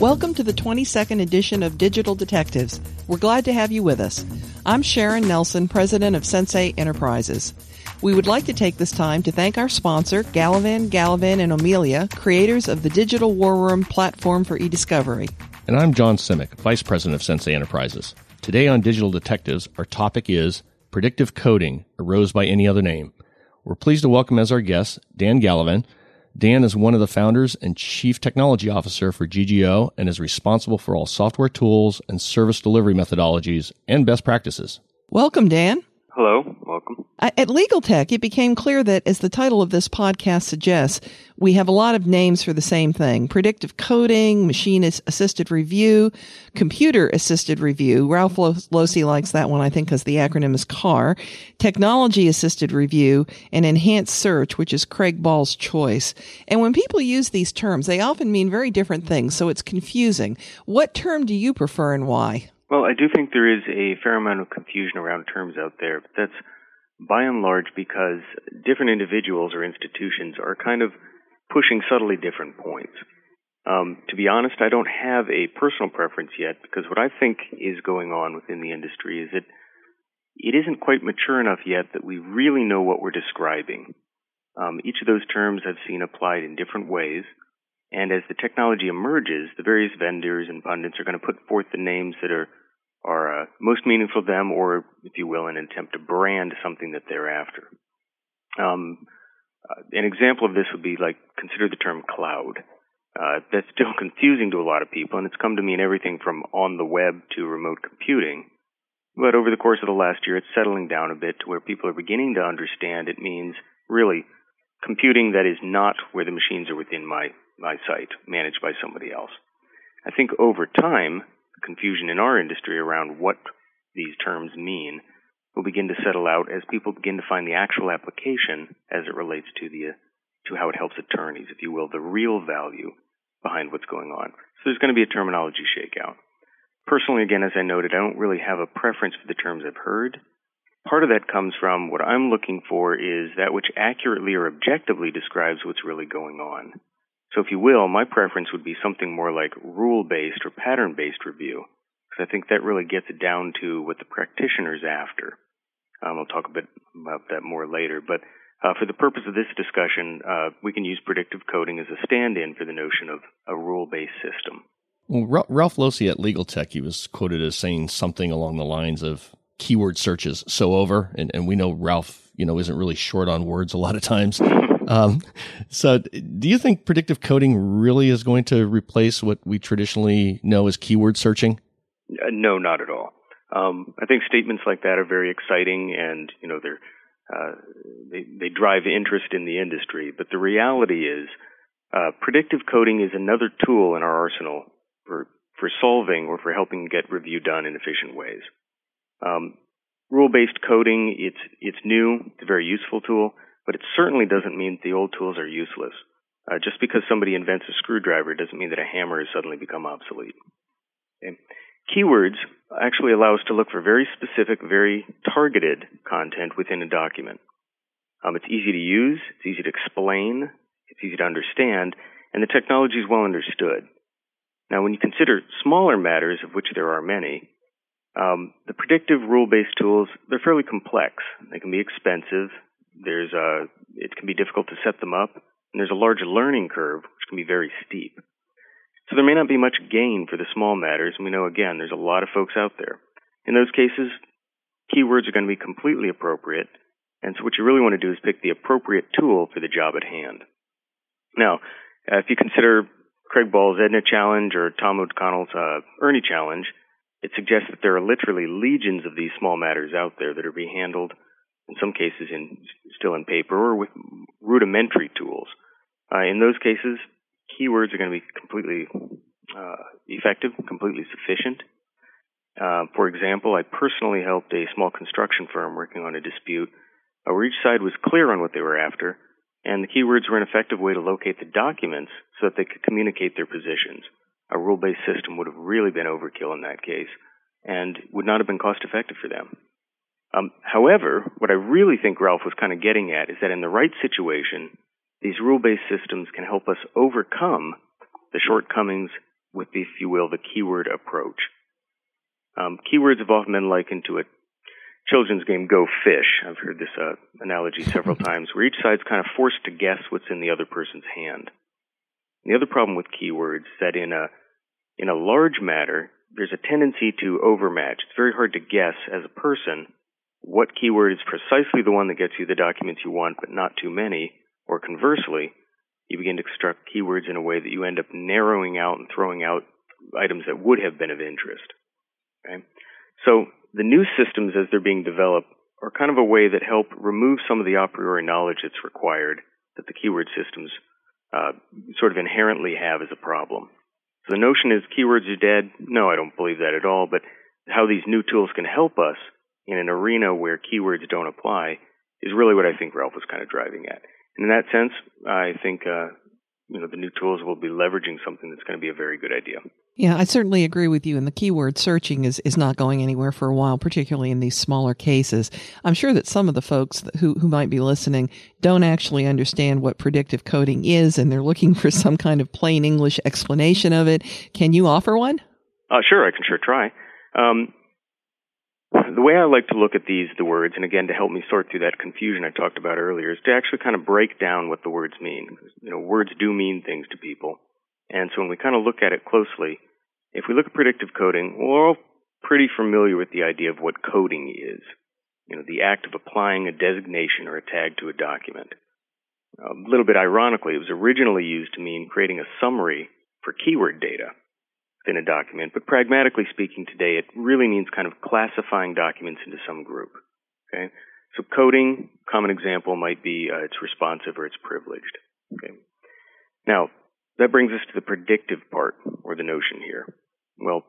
Welcome to the 22nd edition of Digital Detectives. We're glad to have you with us. I'm Sharon Nelson, president of Sensei Enterprises. We would like to take this time to thank our sponsor, Gallivan, Gallivan, and O'Melia, creators of the Digital War Room platform for e-discovery. And I'm John Simek, vice president of Sensei Enterprises. Today on Digital Detectives, our topic is Predictive Coding, Arose by Any Other Name. We're pleased to welcome as our guest Dan Gallivan, Dan is one of the founders and chief technology officer for GGO and is responsible for all software tools and service delivery methodologies and best practices. Welcome, Dan. Hello, welcome. Uh, at Legal Tech, it became clear that, as the title of this podcast suggests, we have a lot of names for the same thing predictive coding, machine assisted review, computer assisted review. Ralph Losey likes that one, I think, because the acronym is CAR, technology assisted review, and enhanced search, which is Craig Ball's choice. And when people use these terms, they often mean very different things, so it's confusing. What term do you prefer and why? Well, I do think there is a fair amount of confusion around terms out there, but that's by and large because different individuals or institutions are kind of pushing subtly different points. Um, to be honest, I don't have a personal preference yet because what I think is going on within the industry is that it isn't quite mature enough yet that we really know what we're describing. Um, each of those terms I've seen applied in different ways. And as the technology emerges, the various vendors and pundits are going to put forth the names that are are uh, most meaningful to them, or if you will, an attempt to brand something that they're after. Um, uh, an example of this would be like consider the term cloud. Uh, that's still confusing to a lot of people, and it's come to mean everything from on the web to remote computing. But over the course of the last year, it's settling down a bit to where people are beginning to understand it means really computing that is not where the machines are within my my site, managed by somebody else. I think over time, confusion in our industry around what these terms mean will begin to settle out as people begin to find the actual application as it relates to the to how it helps attorneys, if you will, the real value behind what's going on. So there's going to be a terminology shakeout. Personally, again, as I noted, I don't really have a preference for the terms I've heard. Part of that comes from what I'm looking for is that which accurately or objectively describes what's really going on. So, if you will, my preference would be something more like rule based or pattern based review, because I think that really gets it down to what the practitioner's after. Um, I'll talk a bit about that more later. But uh, for the purpose of this discussion, uh, we can use predictive coding as a stand in for the notion of a rule based system. Well, Ralph Losey at Legal Tech, he was quoted as saying something along the lines of keyword searches so over, and, and we know Ralph, you know, isn't really short on words a lot of times. Um, so, do you think predictive coding really is going to replace what we traditionally know as keyword searching? Uh, no, not at all. Um, I think statements like that are very exciting, and you know they're uh, they they drive interest in the industry. But the reality is, uh, predictive coding is another tool in our arsenal for for solving or for helping get review done in efficient ways. Um, rule-based coding, it's it's new. It's a very useful tool but it certainly doesn't mean the old tools are useless. Uh, just because somebody invents a screwdriver doesn't mean that a hammer has suddenly become obsolete. Okay. Keywords actually allow us to look for very specific, very targeted content within a document. Um, it's easy to use, it's easy to explain, it's easy to understand, and the technology is well understood. Now, when you consider smaller matters, of which there are many, um, the predictive rule-based tools, they're fairly complex. They can be expensive, there's a it can be difficult to set them up, and there's a large learning curve which can be very steep. So there may not be much gain for the small matters, and we know again there's a lot of folks out there. In those cases, keywords are going to be completely appropriate, and so what you really want to do is pick the appropriate tool for the job at hand. Now, uh, if you consider Craig Ball's Edna Challenge or Tom O'Connor's uh, Ernie Challenge, it suggests that there are literally legions of these small matters out there that are being handled in some cases in still in paper or with rudimentary tools. Uh, in those cases, keywords are going to be completely uh, effective, completely sufficient. Uh, for example, I personally helped a small construction firm working on a dispute uh, where each side was clear on what they were after, and the keywords were an effective way to locate the documents so that they could communicate their positions. A rule based system would have really been overkill in that case and would not have been cost effective for them. Um, however, what I really think Ralph was kind of getting at is that in the right situation, these rule based systems can help us overcome the shortcomings with, if you will, the keyword approach. Um, keywords have often been likened to a children's game Go Fish. I've heard this uh, analogy several times, where each side's kind of forced to guess what's in the other person's hand. And the other problem with keywords is that in a in a large matter, there's a tendency to overmatch. It's very hard to guess as a person what keyword is precisely the one that gets you the documents you want, but not too many, or conversely, you begin to construct keywords in a way that you end up narrowing out and throwing out items that would have been of interest. Okay? So the new systems as they're being developed are kind of a way that help remove some of the a priori knowledge that's required that the keyword systems uh, sort of inherently have as a problem. So the notion is keywords are dead. No, I don't believe that at all. But how these new tools can help us in an arena where keywords don't apply is really what I think Ralph was kind of driving at. And in that sense, I think uh, you know the new tools will be leveraging something that's going to be a very good idea. Yeah, I certainly agree with you. And the keyword searching is, is not going anywhere for a while, particularly in these smaller cases. I'm sure that some of the folks who, who might be listening don't actually understand what predictive coding is and they're looking for some kind of plain English explanation of it. Can you offer one? Uh, sure, I can sure try. Um, the way I like to look at these, the words, and again to help me sort through that confusion I talked about earlier, is to actually kind of break down what the words mean. You know, words do mean things to people. And so when we kind of look at it closely, if we look at predictive coding, we're all pretty familiar with the idea of what coding is. You know, the act of applying a designation or a tag to a document. A little bit ironically, it was originally used to mean creating a summary for keyword data in a document, but pragmatically speaking today, it really means kind of classifying documents into some group. Okay, so coding, common example might be uh, it's responsive or it's privileged. Okay, now that brings us to the predictive part or the notion here. Well,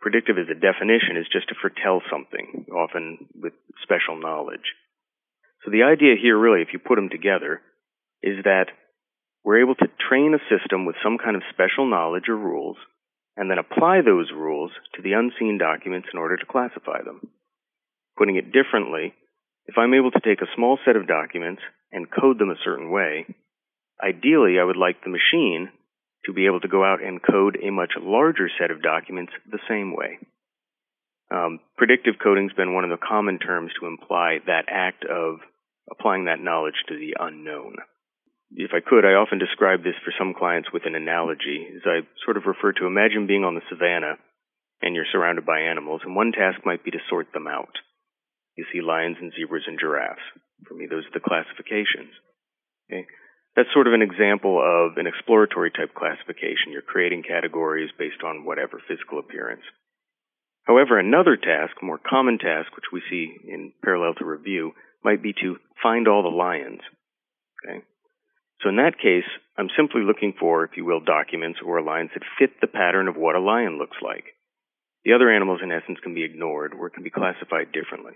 predictive as a definition is just to foretell something, often with special knowledge. So the idea here, really, if you put them together, is that we're able to train a system with some kind of special knowledge or rules and then apply those rules to the unseen documents in order to classify them. Putting it differently, if I'm able to take a small set of documents and code them a certain way, ideally I would like the machine to be able to go out and code a much larger set of documents the same way. Um, predictive coding has been one of the common terms to imply that act of applying that knowledge to the unknown if I could, I often describe this for some clients with an analogy, as I sort of refer to imagine being on the savannah and you're surrounded by animals, and one task might be to sort them out. You see lions and zebras and giraffes. For me, those are the classifications. Okay? That's sort of an example of an exploratory type classification. You're creating categories based on whatever physical appearance. However, another task, more common task, which we see in parallel to review, might be to find all the lions. Okay? So in that case, I'm simply looking for, if you will, documents or lines that fit the pattern of what a lion looks like. The other animals, in essence, can be ignored or can be classified differently.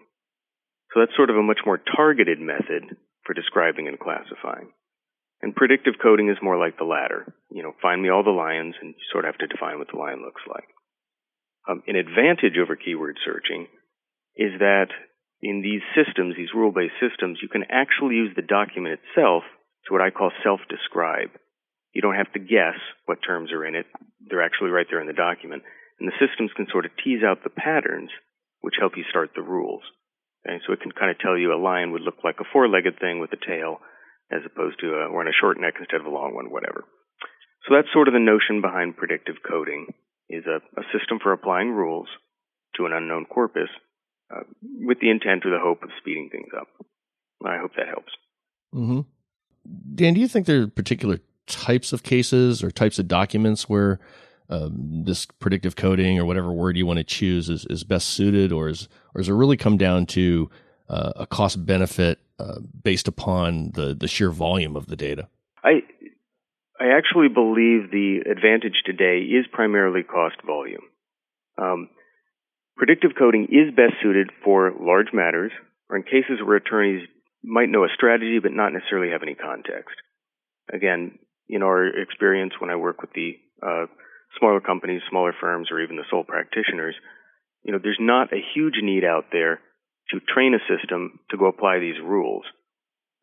So that's sort of a much more targeted method for describing and classifying. And predictive coding is more like the latter. You know, find me all the lions and you sort of have to define what the lion looks like. Um, an advantage over keyword searching is that in these systems, these rule-based systems, you can actually use the document itself it's what I call self describe. You don't have to guess what terms are in it, they're actually right there in the document. And the systems can sort of tease out the patterns which help you start the rules. Okay, so it can kind of tell you a lion would look like a four legged thing with a tail as opposed to a, or in a short neck instead of a long one, whatever. So that's sort of the notion behind predictive coding is a, a system for applying rules to an unknown corpus uh, with the intent or the hope of speeding things up. I hope that helps. Mm-hmm. Dan, do you think there are particular types of cases or types of documents where um, this predictive coding or whatever word you want to choose is, is best suited, or is or does it really come down to uh, a cost benefit uh, based upon the the sheer volume of the data? I I actually believe the advantage today is primarily cost volume. Um, predictive coding is best suited for large matters or in cases where attorneys might know a strategy but not necessarily have any context. Again, in our experience when I work with the uh, smaller companies, smaller firms, or even the sole practitioners, you know, there's not a huge need out there to train a system to go apply these rules.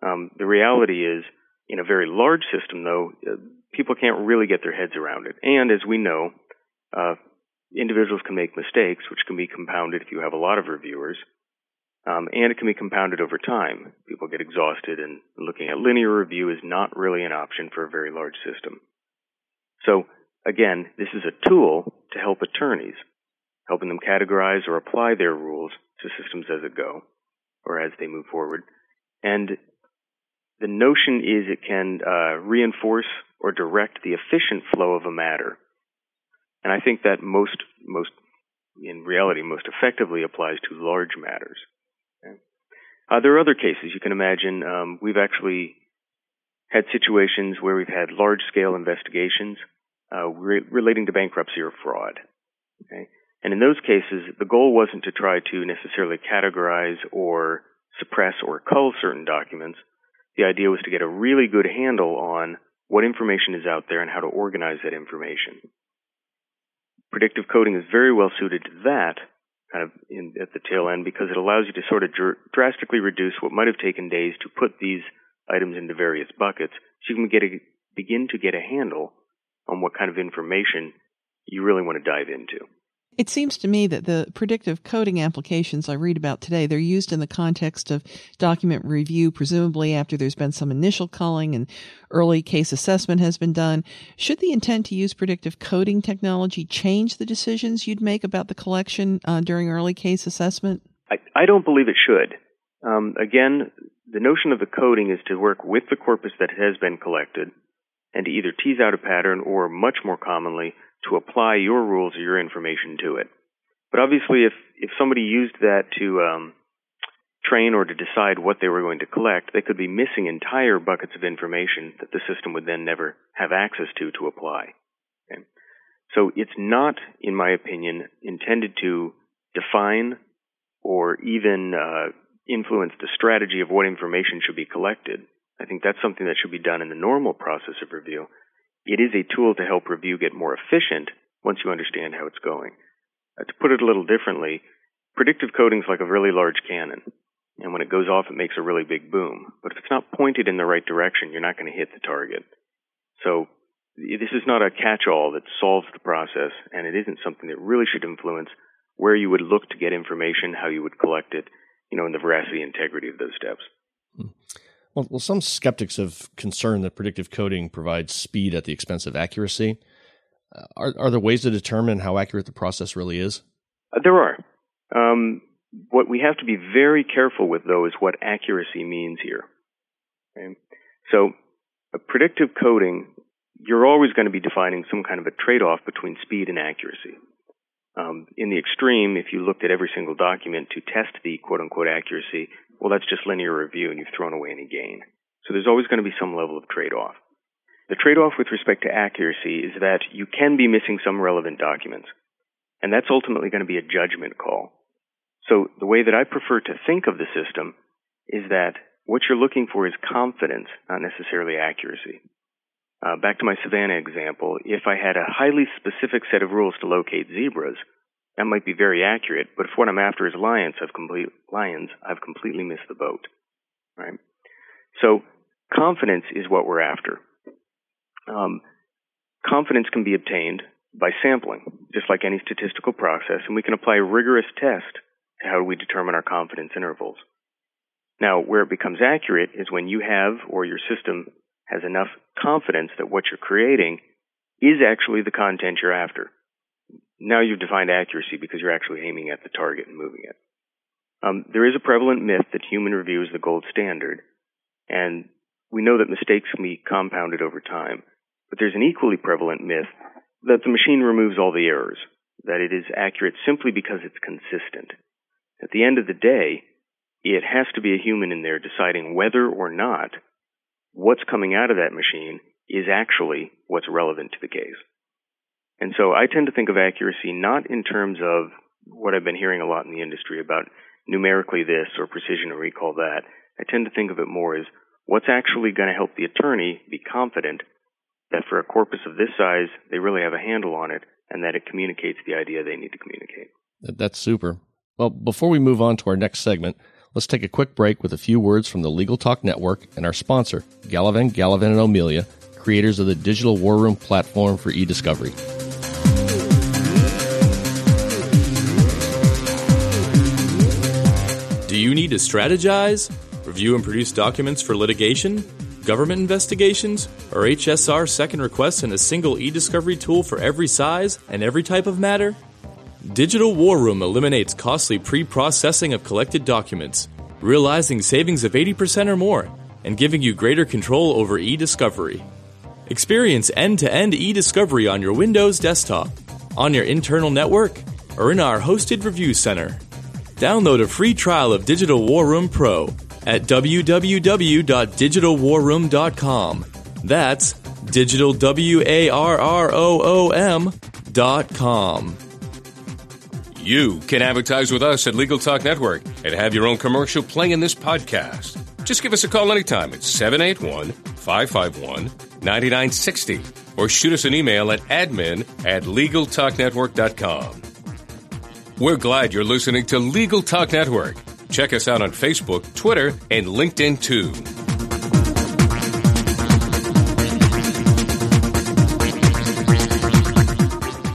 Um, the reality is, in a very large system, though, uh, people can't really get their heads around it. And as we know, uh, individuals can make mistakes, which can be compounded if you have a lot of reviewers. Um, and it can be compounded over time. People get exhausted, and looking at linear review is not really an option for a very large system. So, again, this is a tool to help attorneys, helping them categorize or apply their rules to systems as it go or as they move forward. And the notion is it can uh, reinforce or direct the efficient flow of a matter. And I think that most, most, in reality, most effectively applies to large matters. Uh, there are other cases you can imagine. Um, we've actually had situations where we've had large scale investigations uh, re- relating to bankruptcy or fraud. Okay? And in those cases, the goal wasn't to try to necessarily categorize or suppress or cull certain documents. The idea was to get a really good handle on what information is out there and how to organize that information. Predictive coding is very well suited to that kind of in, at the tail end because it allows you to sort of dr- drastically reduce what might have taken days to put these items into various buckets so you can get a, begin to get a handle on what kind of information you really want to dive into. It seems to me that the predictive coding applications I read about today, they're used in the context of document review, presumably after there's been some initial culling and early case assessment has been done. Should the intent to use predictive coding technology change the decisions you'd make about the collection uh, during early case assessment? I, I don't believe it should. Um, again, the notion of the coding is to work with the corpus that has been collected and to either tease out a pattern or, much more commonly, to apply your rules or your information to it. But obviously, if if somebody used that to um, train or to decide what they were going to collect, they could be missing entire buckets of information that the system would then never have access to to apply. Okay? So it's not, in my opinion, intended to define or even uh, influence the strategy of what information should be collected. I think that's something that should be done in the normal process of review. It is a tool to help review get more efficient once you understand how it's going. Uh, to put it a little differently, predictive coding is like a really large cannon. And when it goes off, it makes a really big boom. But if it's not pointed in the right direction, you're not going to hit the target. So this is not a catch-all that solves the process, and it isn't something that really should influence where you would look to get information, how you would collect it, you know, and the veracity and integrity of those steps. Hmm. Well, well, some skeptics have concerned that predictive coding provides speed at the expense of accuracy. Uh, are, are there ways to determine how accurate the process really is? Uh, there are. Um, what we have to be very careful with, though, is what accuracy means here. Okay? So, predictive coding, you're always going to be defining some kind of a trade off between speed and accuracy. Um, in the extreme, if you looked at every single document to test the quote unquote accuracy, well, that's just linear review and you've thrown away any gain. So there's always going to be some level of trade off. The trade off with respect to accuracy is that you can be missing some relevant documents, and that's ultimately going to be a judgment call. So the way that I prefer to think of the system is that what you're looking for is confidence, not necessarily accuracy. Uh, back to my Savannah example, if I had a highly specific set of rules to locate zebras, that might be very accurate, but if what I'm after is lions, I've complete lions, I've completely missed the boat. Right? So confidence is what we're after. Um, confidence can be obtained by sampling, just like any statistical process, and we can apply a rigorous test to how we determine our confidence intervals. Now, where it becomes accurate is when you have or your system has enough confidence that what you're creating is actually the content you're after now you've defined accuracy because you're actually aiming at the target and moving it. Um, there is a prevalent myth that human review is the gold standard, and we know that mistakes can be compounded over time. But there's an equally prevalent myth that the machine removes all the errors, that it is accurate simply because it's consistent. At the end of the day, it has to be a human in there deciding whether or not what's coming out of that machine is actually what's relevant to the case. So I tend to think of accuracy not in terms of what I've been hearing a lot in the industry about numerically this or precision or recall that. I tend to think of it more as what's actually going to help the attorney be confident that for a corpus of this size, they really have a handle on it and that it communicates the idea they need to communicate. That's super. Well, before we move on to our next segment, let's take a quick break with a few words from the Legal Talk Network and our sponsor, Gallivan, Gallivan and O'Melia, creators of the digital war room platform for e-discovery. Do you need to strategize, review and produce documents for litigation, government investigations, or HSR second requests in a single e discovery tool for every size and every type of matter? Digital War Room eliminates costly pre processing of collected documents, realizing savings of 80% or more, and giving you greater control over e discovery. Experience end to end e discovery on your Windows desktop, on your internal network, or in our hosted review center. Download a free trial of Digital War Room Pro at www.digitalwarroom.com. That's digital w a r r o o m dot com. You can advertise with us at Legal Talk Network and have your own commercial play in this podcast. Just give us a call anytime at 781 551 9960 or shoot us an email at admin at LegalTalkNetwork.com. We're glad you're listening to Legal Talk Network. Check us out on Facebook, Twitter, and LinkedIn too.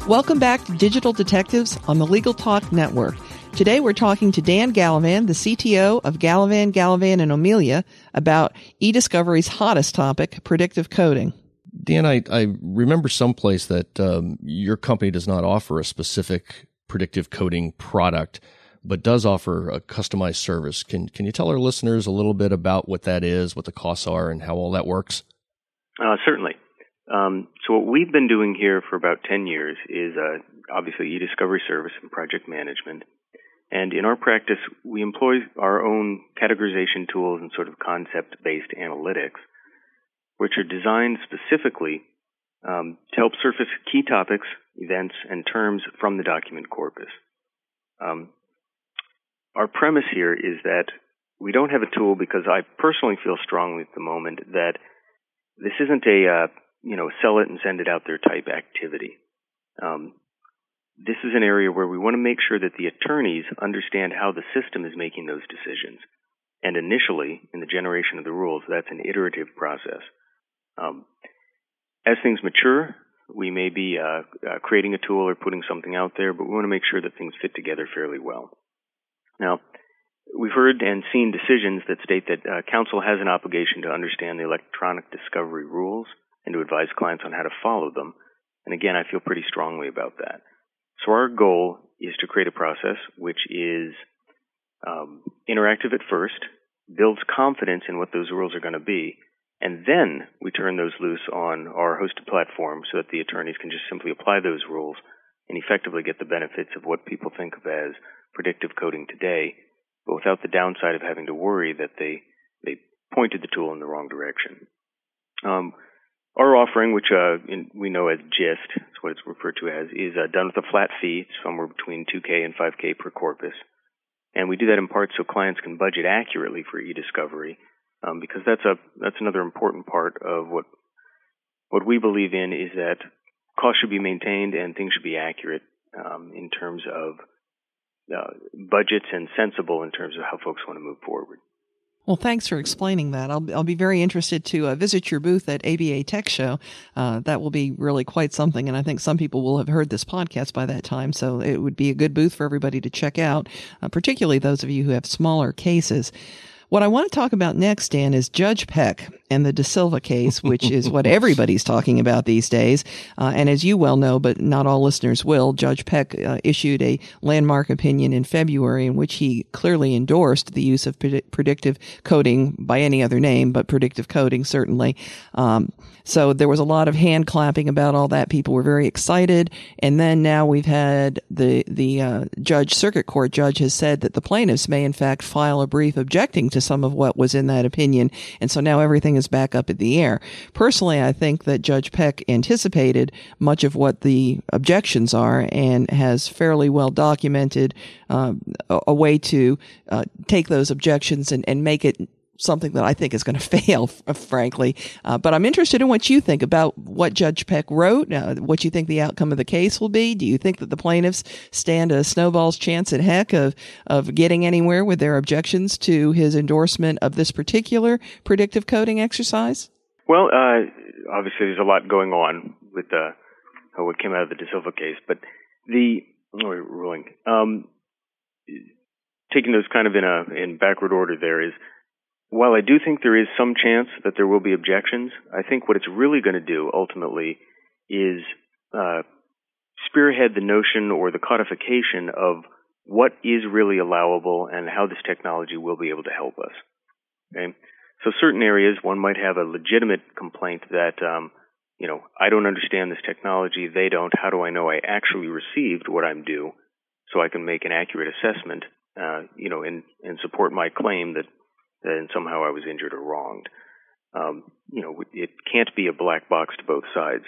Welcome back to Digital Detectives on the Legal Talk Network. Today we're talking to Dan Gallivan, the CTO of Gallivan, Gallivan and O'Melia about eDiscovery's hottest topic, predictive coding. Dan, I, I remember someplace that um, your company does not offer a specific predictive coding product, but does offer a customized service. Can can you tell our listeners a little bit about what that is, what the costs are, and how all that works? Uh, certainly. Um, so what we've been doing here for about 10 years is uh, obviously e-discovery service and project management. And in our practice, we employ our own categorization tools and sort of concept-based analytics, which are designed specifically um, to help surface key topics, events, and terms from the document corpus. Um, our premise here is that we don't have a tool because I personally feel strongly at the moment that this isn't a uh, you know sell it and send it out there type activity. Um, this is an area where we want to make sure that the attorneys understand how the system is making those decisions. And initially, in the generation of the rules, that's an iterative process. Um, as things mature, we may be uh, uh, creating a tool or putting something out there, but we want to make sure that things fit together fairly well. Now, we've heard and seen decisions that state that uh, counsel has an obligation to understand the electronic discovery rules and to advise clients on how to follow them. And again, I feel pretty strongly about that. So our goal is to create a process which is um, interactive at first, builds confidence in what those rules are going to be, and then we turn those loose on our hosted platform so that the attorneys can just simply apply those rules and effectively get the benefits of what people think of as predictive coding today, but without the downside of having to worry that they they pointed the tool in the wrong direction. Um, our offering, which uh, in, we know as GIST, that's what it's referred to as, is uh, done with a flat fee, somewhere between 2K and 5K per corpus. And we do that in part so clients can budget accurately for e-discovery, um, because that's a that's another important part of what what we believe in is that costs should be maintained and things should be accurate um, in terms of uh, budgets and sensible in terms of how folks want to move forward. Well, thanks for explaining that. I'll, I'll be very interested to uh, visit your booth at ABA Tech Show. Uh, that will be really quite something. And I think some people will have heard this podcast by that time. So it would be a good booth for everybody to check out, uh, particularly those of you who have smaller cases. What I want to talk about next, Dan, is Judge Peck and the Da Silva case, which is what everybody's talking about these days. Uh, and as you well know, but not all listeners will, Judge Peck uh, issued a landmark opinion in February in which he clearly endorsed the use of pred- predictive coding by any other name, but predictive coding certainly. Um, so there was a lot of hand clapping about all that. People were very excited. And then now we've had the, the, uh, judge, circuit court judge has said that the plaintiffs may in fact file a brief objecting to some of what was in that opinion. And so now everything is back up in the air. Personally, I think that Judge Peck anticipated much of what the objections are and has fairly well documented uh, a, a, way to uh, take those objections and, and make it something that I think is going to fail, frankly. Uh, but I'm interested in what you think about what Judge Peck wrote, uh, what you think the outcome of the case will be. Do you think that the plaintiffs stand a snowball's chance at heck of, of getting anywhere with their objections to his endorsement of this particular predictive coding exercise? Well, uh, obviously there's a lot going on with uh, what came out of the Da Silva case, but the oh, ruling, um, taking those kind of in a in backward order, there is while I do think there is some chance that there will be objections, I think what it's really going to do ultimately is uh, spearhead the notion or the codification of what is really allowable and how this technology will be able to help us. Okay, so certain areas one might have a legitimate complaint that um, you know I don't understand this technology, they don't. How do I know I actually received what I'm due, so I can make an accurate assessment, uh, you know, and and support my claim that and somehow I was injured or wronged. Um, you know, it can't be a black box to both sides.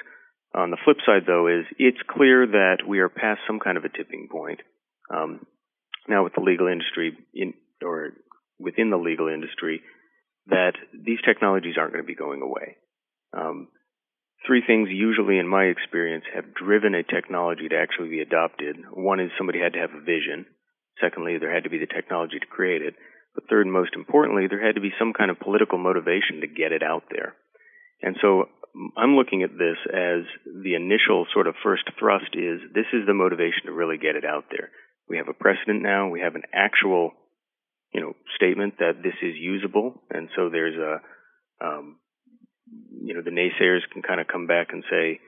On the flip side, though, is it's clear that we are past some kind of a tipping point. Um, now, with the legal industry, in, or within the legal industry, that these technologies aren't going to be going away. Um, three things, usually in my experience, have driven a technology to actually be adopted. One is somebody had to have a vision. Secondly, there had to be the technology to create it. But third, most importantly, there had to be some kind of political motivation to get it out there. And so I'm looking at this as the initial sort of first thrust is this is the motivation to really get it out there. We have a precedent now. We have an actual, you know, statement that this is usable. And so there's a, um, you know, the naysayers can kind of come back and say,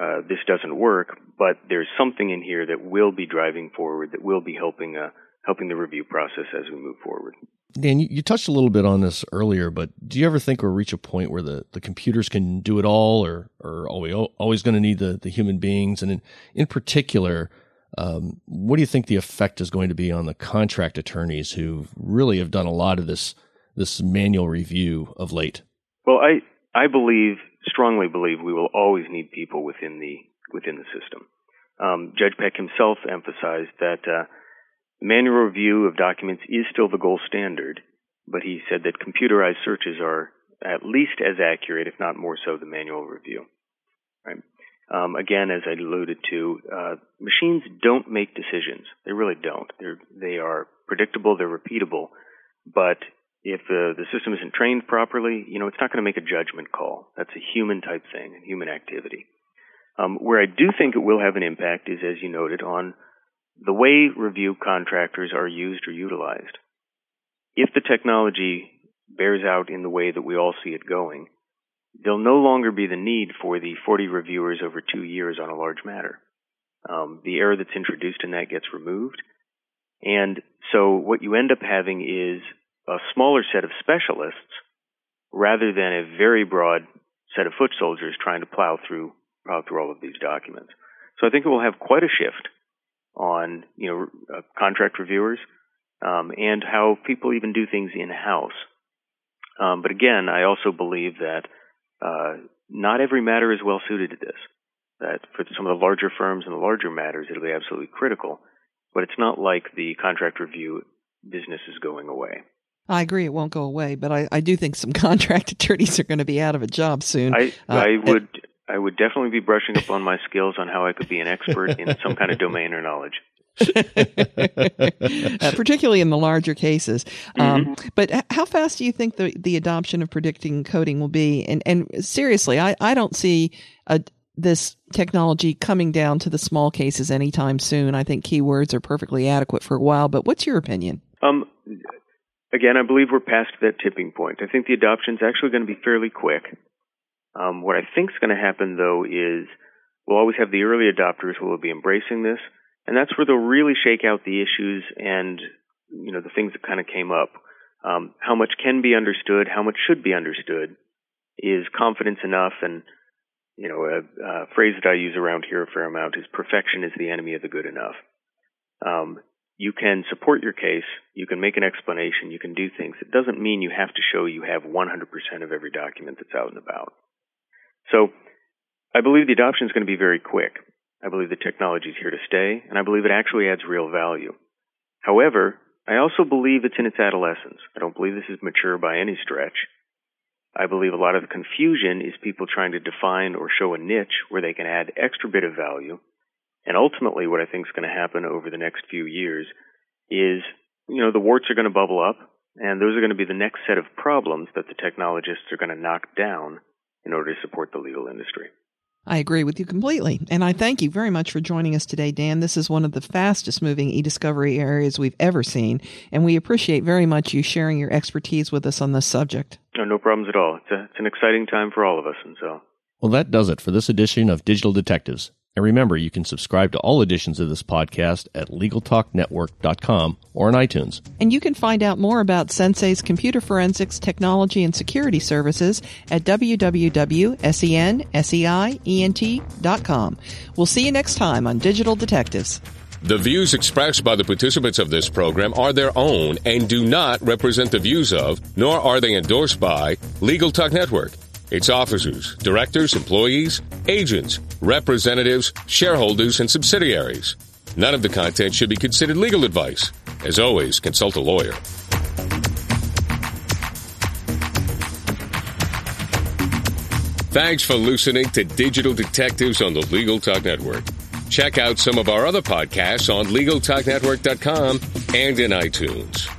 uh, this doesn't work, but there's something in here that will be driving forward, that will be helping uh, helping the review process as we move forward. Dan, you, touched a little bit on this earlier, but do you ever think we'll reach a point where the, the computers can do it all, or, or are we always going to need the, the human beings? And in, in particular, um, what do you think the effect is going to be on the contract attorneys who really have done a lot of this this manual review of late? Well, I I believe strongly believe we will always need people within the within the system. Um, Judge Peck himself emphasized that uh, Manual review of documents is still the gold standard, but he said that computerized searches are at least as accurate, if not more so, than manual review. Right? Um, again, as I alluded to, uh, machines don't make decisions. They really don't. They're, they are predictable, they're repeatable, but if uh, the system isn't trained properly, you know, it's not going to make a judgment call. That's a human type thing, a human activity. Um, where I do think it will have an impact is, as you noted, on the way review contractors are used or utilized. If the technology bears out in the way that we all see it going, there'll no longer be the need for the 40 reviewers over two years on a large matter. Um, the error that's introduced in that gets removed. And so what you end up having is a smaller set of specialists rather than a very broad set of foot soldiers trying to plow through plow through all of these documents. So I think it will have quite a shift on you know uh, contract reviewers um, and how people even do things in house. Um, but again, I also believe that uh, not every matter is well suited to this. That for some of the larger firms and the larger matters, it'll be absolutely critical. But it's not like the contract review business is going away. I agree, it won't go away, but I, I do think some contract attorneys are going to be out of a job soon. I, uh, I would I would definitely be brushing up on my skills on how I could be an expert in some kind of domain or knowledge. uh, particularly in the larger cases. Um, mm-hmm. But how fast do you think the, the adoption of predicting coding will be? And, and seriously, I, I don't see a, this technology coming down to the small cases anytime soon. I think keywords are perfectly adequate for a while. But what's your opinion? Um, again, I believe we're past that tipping point. I think the adoption is actually going to be fairly quick. Um, what I think is going to happen, though, is we'll always have the early adopters who will be embracing this, and that's where they'll really shake out the issues and you know the things that kind of came up. Um, how much can be understood, how much should be understood, is confidence enough, and you know a, a phrase that I use around here a fair amount is perfection is the enemy of the good enough. Um, you can support your case, you can make an explanation, you can do things. It doesn't mean you have to show you have 100% of every document that's out and about. So I believe the adoption is going to be very quick. I believe the technology is here to stay, and I believe it actually adds real value. However, I also believe it's in its adolescence. I don't believe this is mature by any stretch. I believe a lot of the confusion is people trying to define or show a niche where they can add extra bit of value and ultimately, what I think is going to happen over the next few years is, you know, the warts are going to bubble up, and those are going to be the next set of problems that the technologists are going to knock down in order to support the legal industry. I agree with you completely. And I thank you very much for joining us today, Dan. This is one of the fastest moving e-discovery areas we've ever seen. And we appreciate very much you sharing your expertise with us on this subject. No, no problems at all. It's, a, it's an exciting time for all of us. And so. Well, that does it for this edition of Digital Detectives. And remember, you can subscribe to all editions of this podcast at LegalTalkNetwork.com or on iTunes. And you can find out more about Sensei's computer forensics, technology, and security services at www.senseient.com. We'll see you next time on Digital Detectives. The views expressed by the participants of this program are their own and do not represent the views of, nor are they endorsed by, Legal Talk Network its officers, directors, employees, agents, representatives, shareholders, and subsidiaries. None of the content should be considered legal advice. As always, consult a lawyer. Thanks for listening to Digital Detectives on the Legal Talk Network. Check out some of our other podcasts on LegalTalkNetwork.com and in iTunes.